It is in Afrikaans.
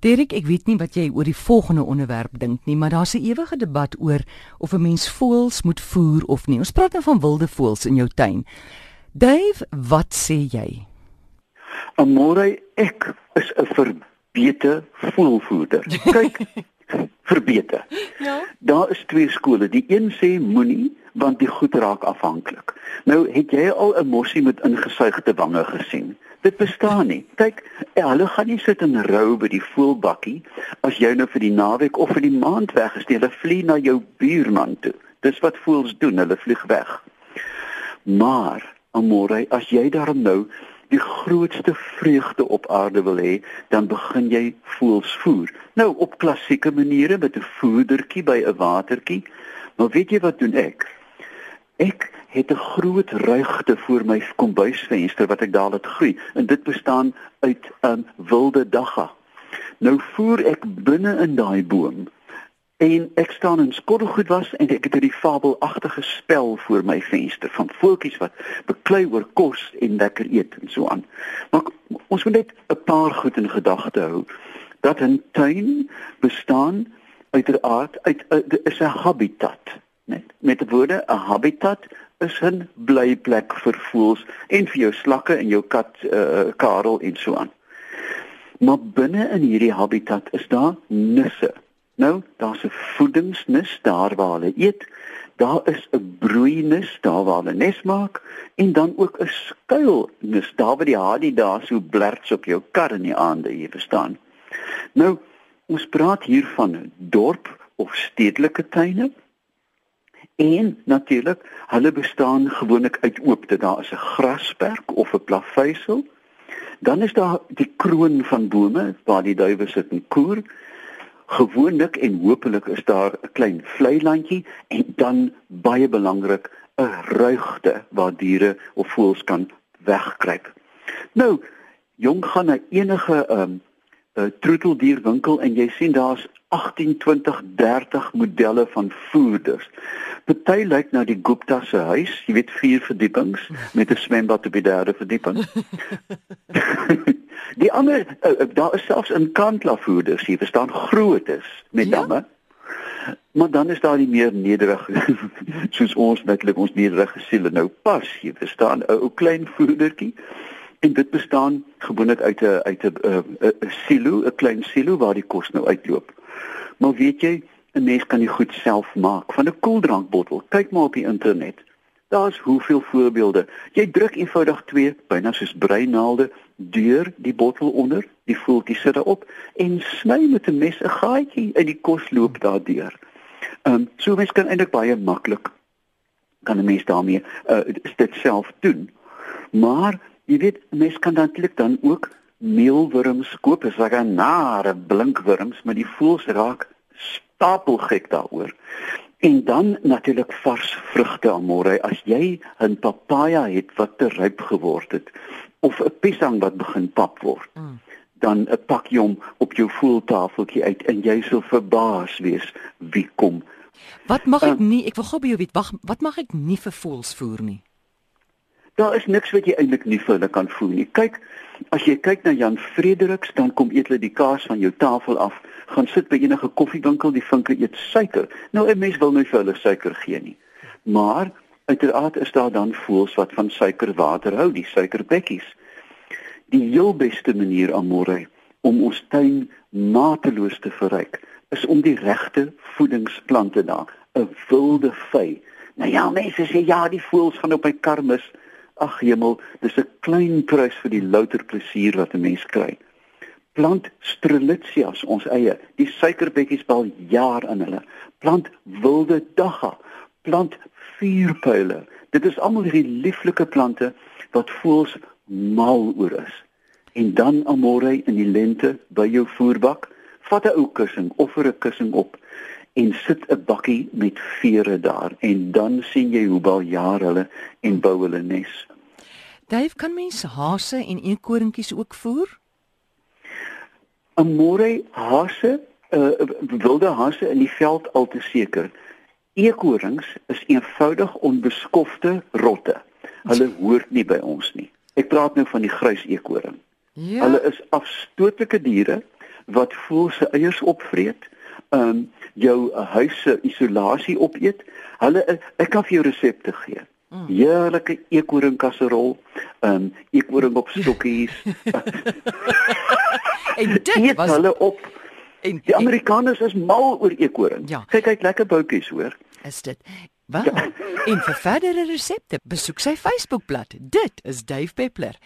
Derek, ek weet nie wat jy oor die volgende onderwerp dink nie, maar daar's 'n ewige debat oor of 'n mens voëls moet voer of nie. Ons praat nou van wilde voëls in jou tuin. Dave, wat sê jy? Amore, ek is 'n verbete voelvoerder. Kyk, verbete. Ja. Daar is twee skole. Die een sê moenie want die goed raak afhanklik. Nou, het jy al 'n mossie met ingesuigde wange gesien? Dit bestaan nie. Kyk, hulle gaan nie sit en rou by die voelbakkie as jy nou vir die naweek of vir die maand weg is nie. Hulle vlieg na jou buurman toe. Dis wat voels doen, hulle vlieg weg. Maar, amore, as jy daarom nou die grootste vreugde op aarde wil hê, dan begin jy voels voer. Nou op klassieke maniere met 'n voedertjie by 'n watertjie. Maar weet jy wat doen ek? Ek het 'n groot ruigte voor my kombuisvenster wat ek daar laat groei en dit bestaan uit 'n um, wilde dagga. Nou voer ek binne in daai boom En ek staan in skottelgoed was en ek het hierdie fabelagtige spel voor my venster van voeltjies wat beklei oor kos en lekker eet en so aan. Maar ons moet net 'n paar goed in gedagte hou dat 'n tuin bestaan uit, uit is 'n habitat, net. Met woorde 'n habitat is 'n blyplek vir voëls en vir jou slakke en jou kat uh, Karel en so aan. Maar binne in hierdie habitat is daar nisse Nou, daar's 'n voedingsnis daar waar hulle eet. Daar is 'n broeinis daar waar hulle nes maak en dan ook 'n skuilnis daar waar die haai daar so blerts op jou kar in die aande, jy verstaan. Nou, ons praat hier van dorp of stedelike tuine. En natuurlik, hulle bestaan gewoonlik uit oopte. Daar is 'n grasperk of 'n plaveisel. Dan is daar die kroon van bome waar die duwe sit en koer. Gewoonlik en hopelik is daar 'n klein vlei landjie en dan baie belangrik 'n ruigte waar diere of voëls kan wegkruip. Nou, jong gaan na enige ehm um, troeteldierwinkel en jy sien daar's 18, 20, 30 modelle van voerders. Party lyk na die Gupta se huis, jy weet vier verdiepings met 'n swembad op die derde verdieping. die ander uh, daar is selfs in kantla voerders, jy verstaan groot is met ja? damme. Maar dan is daar die meer nederige soos ons netlik ons nederige siele nou pas, jy verstaan, 'n ou klein voerdertjie. En dit bestaan gewoonlik uit 'n uit 'n silo, 'n klein silo waar die kos nou uitloop. Maar weet jy, 'n mens kan dit goed self maak van 'n koeldrankbottel. Kyk maar op die internet. Daar's hoeveel voorbeelde. Jy druk eenvoudig twee byna soos breinaalde deur die bottel onder, die voeltjie sit daarop en sny met 'n mes 'n gaatjie in die kos loop daardeur. Ehm um, so mens kan eintlik baie maklik kan 'n mens daarmee uh, dit self doen. Maar jy weet, mens kan natuurlik dan ook meelwurms koop as reg 'n nare blinkwurms, maar die voels raak stapelgek daaroor. En dan natuurlik vars vrugte amore. As jy 'n papaja het wat te ryp geword het of 'n piesang wat begin pap word, mm. dan 'n pak jy hom op jou voeltafeltjie uit en jy sal verbaas wees wie kom. Wat mag ek uh, nie? Ek wil gou by jou weet, wag, wat mag ek nie vir voels voer nie? Daar is niks wat jy eintlik nie vir hulle kan voer nie. Kyk, as jy kyk na Jan Frederiks, dan kom eet hulle die kaas van jou tafel af, gaan sit by enige koffiewinkel, die vinke eet suiker. Nou 'n mens wil nie vir hulle suiker gee nie. Maar uiteraard is daar dan voels wat van suikerwater hou, die suikerbekkies. Die heel beste manier amore om ons tuin mateloos te verryk, is om die regte voedingsplante daar, 'n wilde vy. Nou ja, mense sê ja, die voels gaan op my karmis ag hemel, dis 'n klein prys vir die louter plesier wat 'n mens kry. Plant strelitzias, ons eie, die suikerbekkies bal jaar in hulle. Plant wilde dagga, plant vuurpyle. Dit is almal hierdie lieflike plante wat voels mal oor is. En dan amore in die lente by jou voerbak, vat 'n ou kussing of 'n kussing op en sit 'n bakkie met vere daar en dan sien jy hoe baie jaar hulle en bou hulle nes. Dave, kan mense hase en eekorinkies ook voer? 'n Môre hase, uh, wilde hase in die veld al te seker. Eekorings is eenvoudig onbeskofte rotte. Hulle hoort nie by ons nie. Ek praat nou van die grys eekoring. Ja. Hulle is afstootlike diere. wat voel se eiers opvreet, ehm um, jou huis se isolasie opeet. Hulle ek kan vir jou resepte gee. Mm. Heerlike eekoring kasserol, ehm um, eekoring op stokkies. en dit was hulle op. En die Amerikaners is mal oor eekoring. Ja. Kyk kyk lekker boutjies hoor. Is dit? Wel, ja. en vir verdere resepte besoek sy Facebookblad. Dit is Dave Peppler.